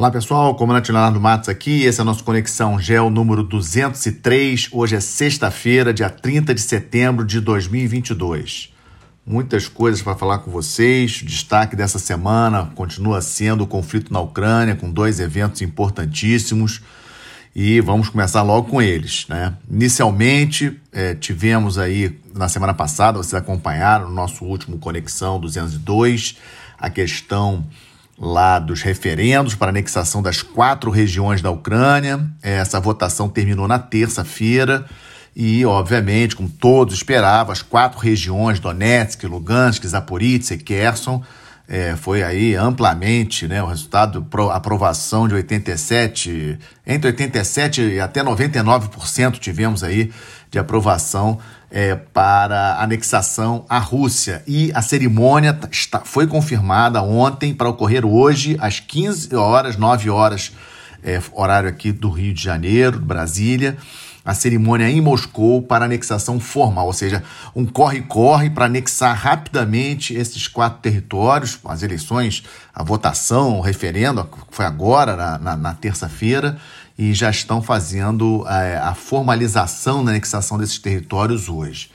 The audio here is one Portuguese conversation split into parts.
Olá pessoal, comandante Leonardo Matos aqui, esse é o nosso Conexão Gel número 203. Hoje é sexta-feira, dia 30 de setembro de 2022. Muitas coisas para falar com vocês. O destaque dessa semana continua sendo o conflito na Ucrânia, com dois eventos importantíssimos. E vamos começar logo com eles. Né? Inicialmente, é, tivemos aí na semana passada, vocês acompanharam no nosso último Conexão 202, a questão lá dos referendos para anexação das quatro regiões da Ucrânia. Essa votação terminou na terça-feira e, obviamente, como todos esperavam, as quatro regiões, Donetsk, Lugansk, Zaporizhzhia e Kherson, é, foi aí amplamente né, o resultado, aprovação de 87, entre 87 e até 99% tivemos aí de aprovação é, para anexação à Rússia. E a cerimônia está, foi confirmada ontem para ocorrer hoje, às 15 horas, 9 horas, é, horário aqui do Rio de Janeiro, Brasília a cerimônia em Moscou para anexação formal, ou seja, um corre-corre para anexar rapidamente esses quatro territórios. As eleições, a votação, o referendo foi agora, na, na, na terça-feira, e já estão fazendo é, a formalização da anexação desses territórios hoje.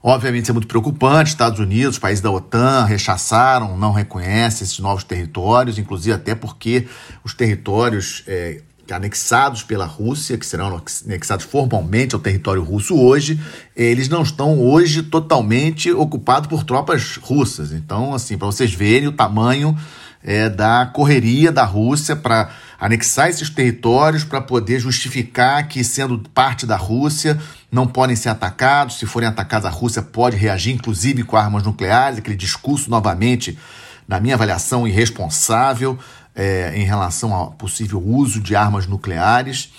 Obviamente, isso é muito preocupante. Estados Unidos, países da OTAN, rechaçaram, não reconhecem esses novos territórios, inclusive até porque os territórios é, anexados pela Rússia, que serão anexados formalmente ao território russo hoje, eles não estão hoje totalmente ocupados por tropas russas. Então, assim, para vocês verem o tamanho é, da correria da Rússia para anexar esses territórios, para poder justificar que, sendo parte da Rússia, não podem ser atacados. Se forem atacados, a Rússia pode reagir, inclusive com armas nucleares, aquele discurso novamente, na minha avaliação, irresponsável é, em relação ao possível uso de armas nucleares.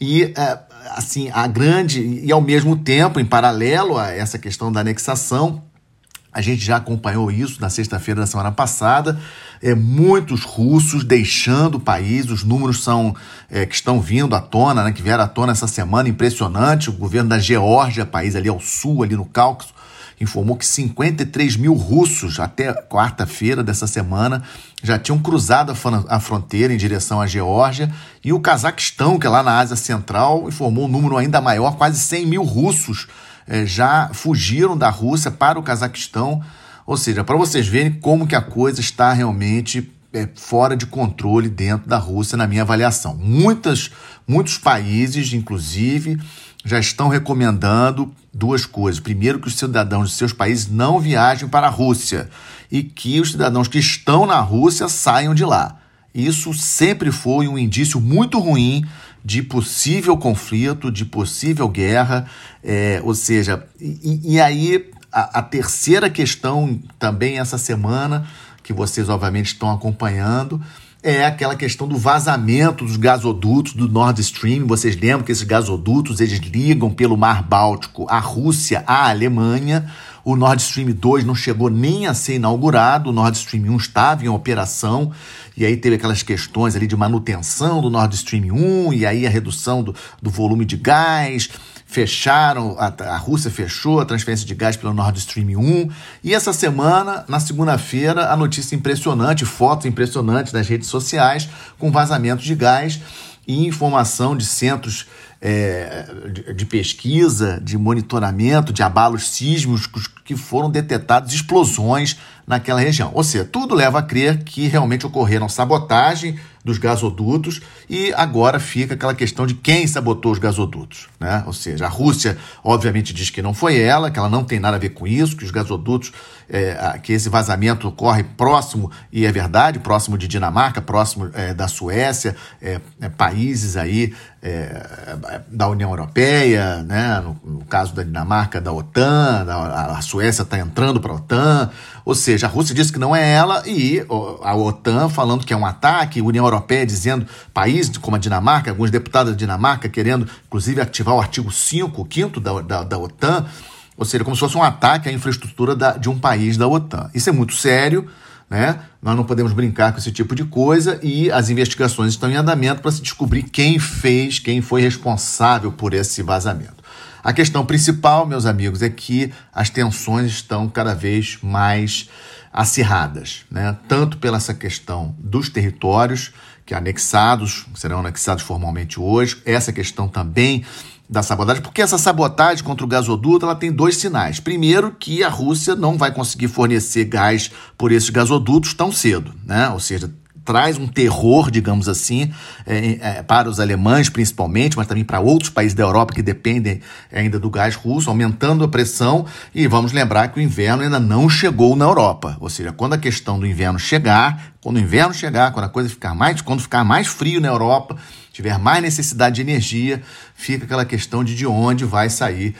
E, é, assim, a grande. E ao mesmo tempo, em paralelo a essa questão da anexação, a gente já acompanhou isso na sexta-feira da semana passada. É, muitos russos deixando o país, os números são é, que estão vindo à tona, né, que vieram à tona essa semana, impressionante. O governo da Geórgia, país ali ao sul, ali no Cáucaso, informou que 53 mil russos, até quarta-feira dessa semana, já tinham cruzado a fronteira em direção à Geórgia. E o Cazaquistão, que é lá na Ásia Central, informou um número ainda maior, quase 100 mil russos eh, já fugiram da Rússia para o Cazaquistão. Ou seja, para vocês verem como que a coisa está realmente é, fora de controle dentro da Rússia, na minha avaliação. Muitas, muitos países, inclusive, já estão recomendando duas coisas. Primeiro, que os cidadãos de seus países não viajem para a Rússia e que os cidadãos que estão na Rússia saiam de lá. Isso sempre foi um indício muito ruim de possível conflito, de possível guerra. É, ou seja, e, e aí a, a terceira questão também essa semana, que vocês obviamente estão acompanhando, é aquela questão do vazamento dos gasodutos do Nord Stream. Vocês lembram que esses gasodutos eles ligam pelo Mar Báltico à Rússia, à Alemanha. O Nord Stream 2 não chegou nem a ser inaugurado, o Nord Stream 1 estava em operação, e aí teve aquelas questões ali de manutenção do Nord Stream 1, e aí a redução do, do volume de gás. Fecharam, a, a, Rússia fechou a transferência de gás pelo Nord Stream 1. E essa semana, na segunda-feira, a notícia impressionante, fotos impressionantes nas redes sociais com vazamento de gás e informação de centros é, de, de, pesquisa, de monitoramento, de abalos sísmicos que foram detectados explosões naquela região. Ou seja, tudo leva a crer que realmente ocorreram sabotagem dos gasodutos e agora fica aquela questão de quem sabotou os gasodutos, né? Ou seja, a Rússia obviamente diz que não foi ela, que ela não tem nada a ver com isso, que os gasodutos, é, que esse vazamento ocorre próximo e é verdade, próximo de Dinamarca, próximo é, da Suécia, é, é países aí é, da União Europeia, né? No, no, caso da Dinamarca, da OTAN, da, a Suécia está entrando para a OTAN, ou seja, a Rússia disse que não é ela e a OTAN falando que é um ataque, a União Europeia dizendo, países como a Dinamarca, alguns deputados da Dinamarca querendo, inclusive, ativar o artigo 5, 5 da, da, da OTAN, ou seja, como se fosse um ataque à infraestrutura da, de um país da OTAN. Isso é muito sério, né? Nós não podemos brincar com esse tipo de coisa e as investigações estão em andamento para se descobrir quem fez, quem foi responsável por esse vazamento. A questão principal, meus amigos, é que as tensões estão cada vez mais acirradas, né? tanto pela essa questão dos territórios que anexados, serão anexados formalmente hoje, essa questão também da sabotagem, porque essa sabotagem contra o gasoduto ela tem dois sinais. Primeiro, que a Rússia não vai conseguir fornecer gás por esses gasodutos tão cedo, né? Ou seja, traz um terror, digamos assim, é, é, para os alemães principalmente, mas também para outros países da Europa que dependem ainda do gás russo, aumentando a pressão. E vamos lembrar que o inverno ainda não chegou na Europa. Ou seja, quando a questão do inverno chegar, quando o inverno chegar, quando a coisa ficar mais, quando ficar mais frio na Europa, tiver mais necessidade de energia, fica aquela questão de de onde vai sair.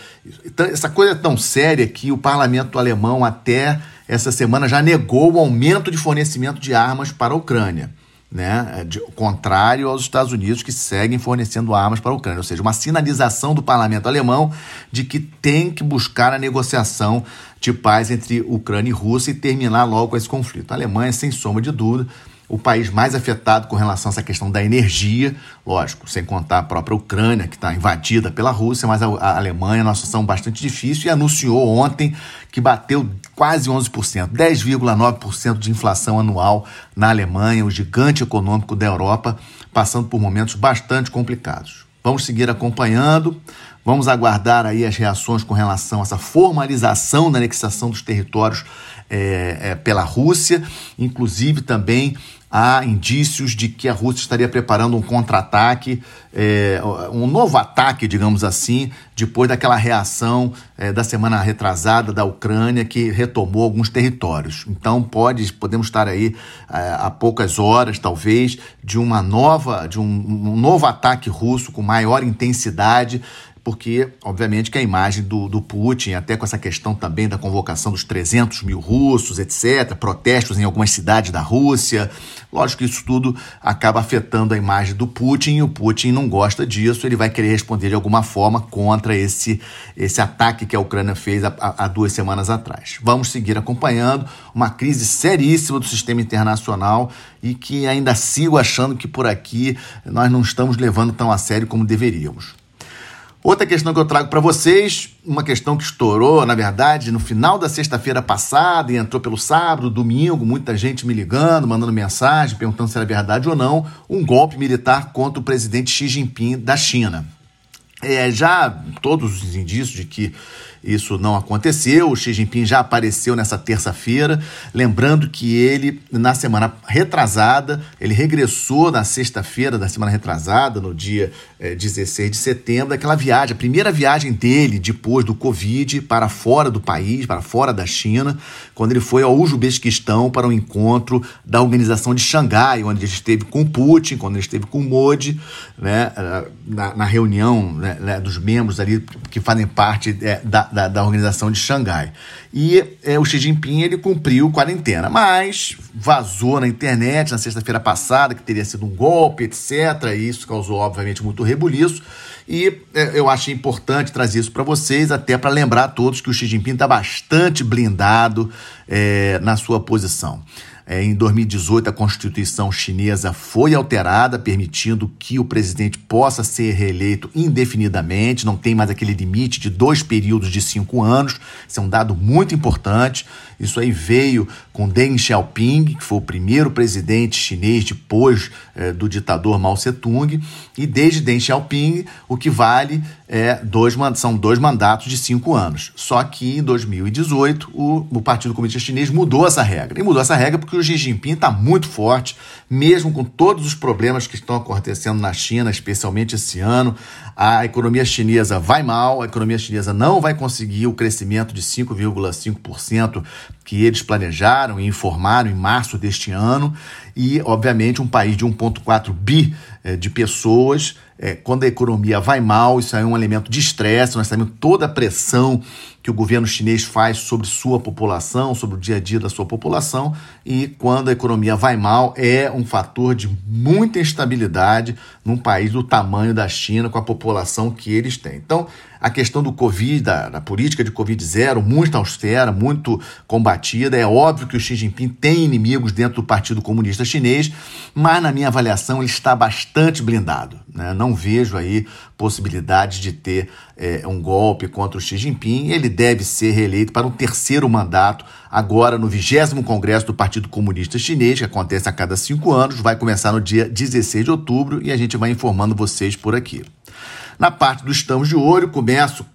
Então, essa coisa é tão séria que o parlamento alemão até essa semana já negou o aumento de fornecimento de armas para a Ucrânia. Né, de, contrário aos Estados Unidos que seguem fornecendo armas para a Ucrânia, ou seja, uma sinalização do parlamento alemão de que tem que buscar a negociação de paz entre Ucrânia e Rússia e terminar logo esse conflito. A Alemanha, sem sombra de dúvida, o país mais afetado com relação a essa questão da energia, lógico, sem contar a própria Ucrânia, que está invadida pela Rússia, mas a, Alemanha, uma situação bastante difícil, e anunciou ontem que bateu quase 11%, 10,9% de inflação anual na Alemanha, o gigante econômico da Europa, passando por momentos bastante complicados. Vamos seguir acompanhando, vamos aguardar aí as reações com relação a essa formalização da anexação dos territórios é, é, pela Rússia, inclusive também há indícios de que a Rússia estaria preparando um contra-ataque, é, um novo ataque, digamos assim, depois daquela reação é, da semana retrasada da Ucrânia que retomou alguns territórios. Então pode, podemos estar aí é, a poucas horas, talvez, de uma nova, de um, um novo ataque russo com maior intensidade porque, obviamente, que a imagem do, do Putin, até com essa questão também da convocação dos 300 mil russos, etc., protestos em algumas cidades da Rússia, lógico que isso tudo acaba afetando a imagem do Putin e o Putin não gosta disso, ele vai querer responder de alguma forma contra esse, esse ataque que a Ucrânia fez há, há duas semanas atrás. Vamos seguir acompanhando uma crise seríssima do sistema internacional e que ainda sigo achando que por aqui nós não estamos levando tão a sério como deveríamos. Outra questão que eu trago para vocês, uma questão que estourou, na verdade, no final da sexta-feira passada e entrou pelo sábado, domingo, muita gente me ligando, mandando mensagem, perguntando se era verdade ou não, um golpe militar contra o presidente Xi Jinping da China. É, já todos os indícios de que isso não aconteceu. O Xi Jinping já apareceu nessa terça-feira, lembrando que ele, na semana retrasada, ele regressou na sexta-feira da semana retrasada, no dia é, 16 de setembro, daquela viagem, a primeira viagem dele depois do Covid para fora do país, para fora da China, quando ele foi ao Uzbequistão para um encontro da Organização de Xangai, onde ele esteve com Putin, quando ele esteve com Modi, né, na, na reunião né, né, dos membros ali que fazem parte é, da, da, da, Organização de Xangai. E é, o Xi Jinping ele cumpriu quarentena, mas vazou na internet na sexta-feira passada que teria sido um golpe, etc. E isso causou, obviamente, muito rebuliço. E é, eu achei importante trazer isso para vocês, até para lembrar a todos que o Xi Jinping está bastante blindado é, na sua posição. É, em 2018, a Constituição chinesa foi alterada, permitindo que o presidente possa ser reeleito indefinidamente, não tem mais aquele limite de dois períodos de cinco anos. Isso é um dado muito importante. Isso aí veio com Deng Xiaoping, que foi o primeiro presidente chinês depois é, do ditador Mao Tse-tung. E desde Deng Xiaoping, o que vale é dois, são dois mandatos de cinco anos. Só que em 2018, o, o Partido Comunista Chinês mudou essa regra. E mudou essa regra porque Xi Jinping está muito forte, mesmo com todos os problemas que estão acontecendo na China, especialmente esse ano. A economia chinesa vai mal, a economia chinesa não vai conseguir o crescimento de 5,5% que eles planejaram e informaram em março deste ano. E, obviamente, um país de 1,4 bi eh, de pessoas é, quando a economia vai mal, isso é um elemento de estresse, nós sabemos toda a pressão que o governo chinês faz sobre sua população, sobre o dia a dia da sua população, e quando a economia vai mal, é um fator de muita instabilidade num país do tamanho da China, com a população que eles têm. Então, a questão do Covid, da, da política de Covid zero, muito austera, muito combatida. É óbvio que o Xi Jinping tem inimigos dentro do Partido Comunista Chinês, mas na minha avaliação ele está bastante blindado. Né? Não vejo aí possibilidade de ter é, um golpe contra o Xi Jinping. Ele deve ser reeleito para um terceiro mandato, agora no 20 Congresso do Partido Comunista Chinês, que acontece a cada cinco anos, vai começar no dia 16 de outubro e a gente vai informando vocês por aqui. Na parte do Estamos de Olho, começo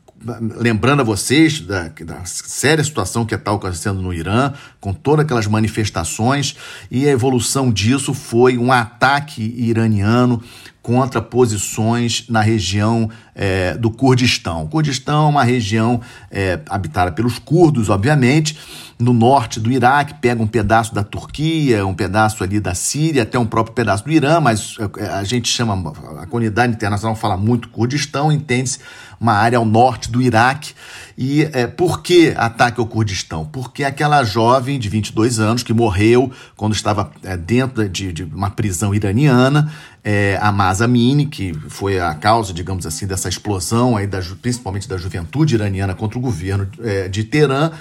lembrando a vocês da, da, séria situação que está acontecendo no Irã, com todas aquelas manifestações, e a evolução disso foi um ataque iraniano contra posições na região é, do Kurdistão. O Kurdistão é uma região é, habitada pelos curdos, obviamente, no norte do Iraque, pega um pedaço da Turquia, um pedaço ali da Síria, até um próprio pedaço do Irã, mas é, a gente chama, a comunidade internacional fala muito Kurdistão, entende-se uma área ao norte do Iraque. E é, por que ataque ao Kurdistão? Porque aquela jovem de 22 anos que morreu quando estava é, dentro de, de, uma prisão iraniana, é, a Masa Mini, que foi a causa, digamos assim, dessa explosão, aí da, principalmente da juventude iraniana contra o governo é, de Teherã,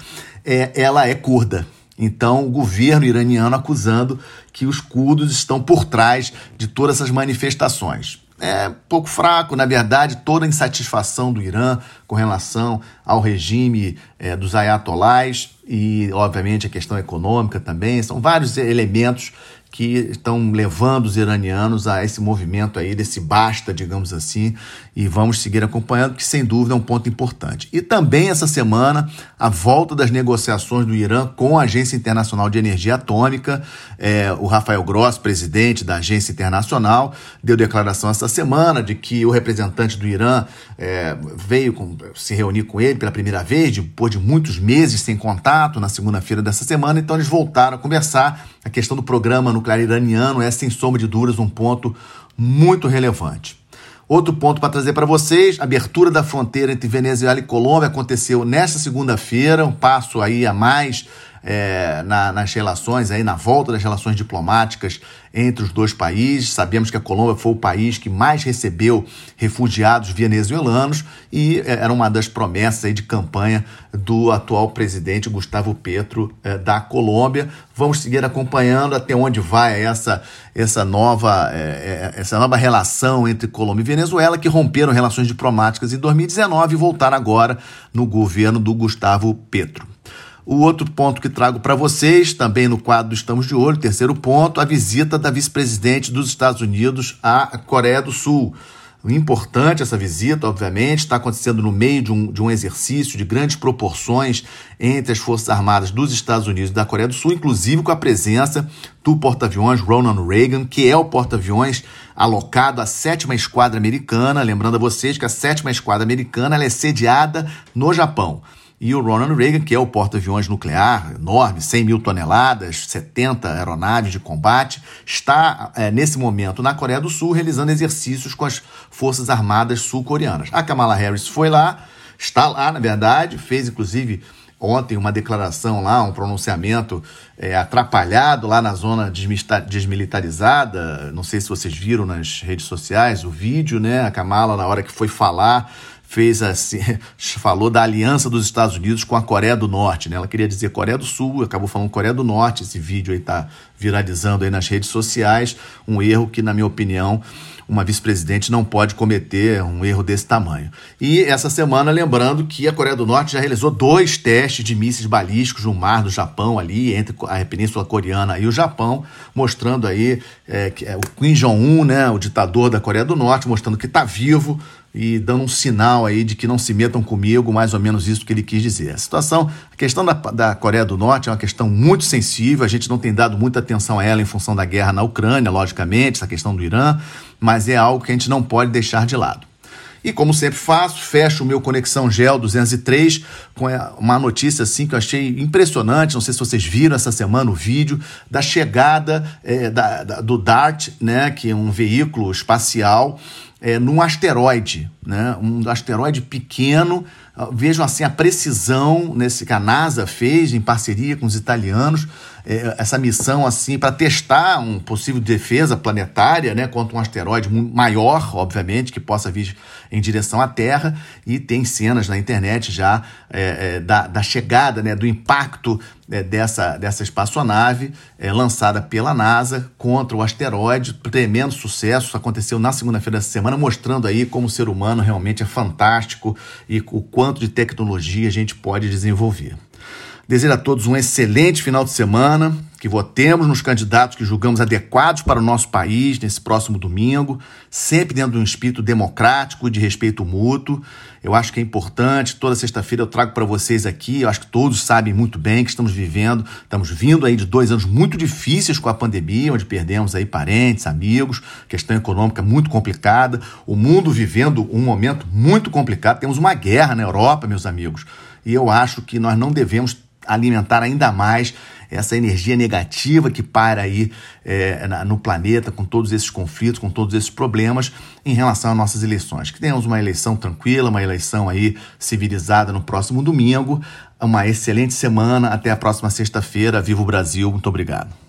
é, ela é curda. Então, o governo iraniano acusando que os curdos estão por trás de todas essas manifestações é pouco fraco, na verdade, toda a insatisfação do Irã com relação ao regime é, dos ayatolás e, obviamente, a questão econômica também. São vários elementos que estão levando os iranianos a esse movimento aí, desse basta, digamos assim, e vamos seguir acompanhando, que sem dúvida é um ponto importante. E também essa semana, a volta das negociações do Irã com a Agência Internacional de Energia Atômica. É, o Rafael Gross, presidente da Agência Internacional, deu declaração essa semana de que o representante do Irã é, veio com, se reunir com ele pela primeira vez, depois de muitos meses sem contato, na segunda-feira dessa semana, então eles voltaram a conversar. A questão do programa nuclear iraniano é, sem sombra de dúvidas, um ponto muito relevante. Outro ponto para trazer para vocês: a abertura da fronteira entre Venezuela e Colômbia aconteceu nesta segunda-feira, um passo aí a mais é, na, nas relações, aí, na volta das relações diplomáticas entre os dois países. Sabemos que a Colômbia foi o país que mais recebeu refugiados venezuelanos e é, era uma das promessas aí de campanha do atual presidente Gustavo Petro é, da Colômbia. Vamos seguir acompanhando até onde vai essa, essa, nova, é, é essa nova relação entre Colômbia e Venezuela, que romperam relações diplomáticas em 2019 e voltaram agora no governo do Gustavo Petro. O outro ponto que trago para vocês, também no quadro Estamos de Olho, terceiro ponto, a visita da vice-presidente dos Estados Unidos à Coreia do Sul. Importante essa visita, obviamente, está acontecendo no meio de um, de um exercício de grandes proporções entre as Forças Armadas dos Estados Unidos e da Coreia do Sul, inclusive com a presença do porta-aviões Ronald Reagan, que é o porta-aviões alocado à sétima esquadra americana. Lembrando a vocês que a sétima esquadra americana é sediada no Japão. E o Ronald Reagan, que é o porta-aviões nuclear enorme, 100 mil toneladas, 70 aeronaves de combate, está é, nesse momento na Coreia do Sul realizando exercícios com as Forças Armadas sul-coreanas. A Kamala Harris foi lá, está lá, na verdade, fez inclusive ontem uma declaração lá, um pronunciamento é, atrapalhado lá na zona desmilitarizada. Não sei se vocês viram nas redes sociais o vídeo, né? A Kamala, na hora que foi falar fez assim, falou da aliança dos Estados Unidos com a Coreia do Norte, né? Ela queria dizer Coreia do Sul, acabou falando Coreia do Norte. Esse vídeo aí tá viralizando aí nas redes sociais, um erro que na minha opinião uma vice-presidente não pode cometer um erro desse tamanho. E essa semana, lembrando que a Coreia do Norte já realizou dois testes de mísseis balísticos no mar do Japão, ali entre a Península Coreana e o Japão, mostrando aí é, que é o Kim Jong-un, né, o ditador da Coreia do Norte, mostrando que está vivo, e dando um sinal aí de que não se metam comigo, mais ou menos isso que ele quis dizer. A situação, a questão da, da Coreia do Norte é uma questão muito sensível, a gente não tem dado muita atenção a ela em função da guerra na Ucrânia, logicamente, essa questão do Irã, mas é algo que a gente não pode deixar de lado. E como sempre faço, fecho o meu Conexão Gel 203 com uma notícia assim que eu achei impressionante. Não sei se vocês viram essa semana o vídeo da chegada é, da, da, do DART, né, que é um veículo espacial é, num asteroide, né? um asteroide pequeno. Vejam assim a precisão nesse que a NASA fez em parceria com os italianos. É, essa missão assim para testar um possível defesa planetária, né, contra um asteroide maior, obviamente, que possa vir em direção à Terra. E tem cenas na internet já é, é, da, da, chegada, né, do impacto é, dessa, dessa espaçonave é, lançada pela NASA contra o asteroide. Tremendo sucesso. Aconteceu na segunda-feira dessa semana, mostrando aí como o ser humano realmente é fantástico e o quanto de tecnologia a gente pode desenvolver. Desejo a todos um excelente final de semana, que votemos nos candidatos que julgamos adequados para o nosso país nesse próximo domingo, sempre dentro de um espírito democrático e de respeito mútuo. Eu acho que é importante, toda sexta-feira eu trago para vocês aqui, eu acho que todos sabem muito bem que estamos vivendo, estamos vindo aí de dois anos muito difíceis com a pandemia, onde perdemos aí parentes, amigos, questão econômica muito complicada, o mundo vivendo um momento muito complicado, temos uma guerra na Europa, meus amigos, e eu acho que nós não devemos alimentar ainda mais essa energia negativa que para aí é, no planeta, com todos esses conflitos, com todos esses problemas em relação às nossas eleições. Que tenhamos uma eleição tranquila, uma eleição aí civilizada no próximo domingo. Uma excelente semana. Até a próxima sexta-feira. Viva o Brasil. Muito obrigado.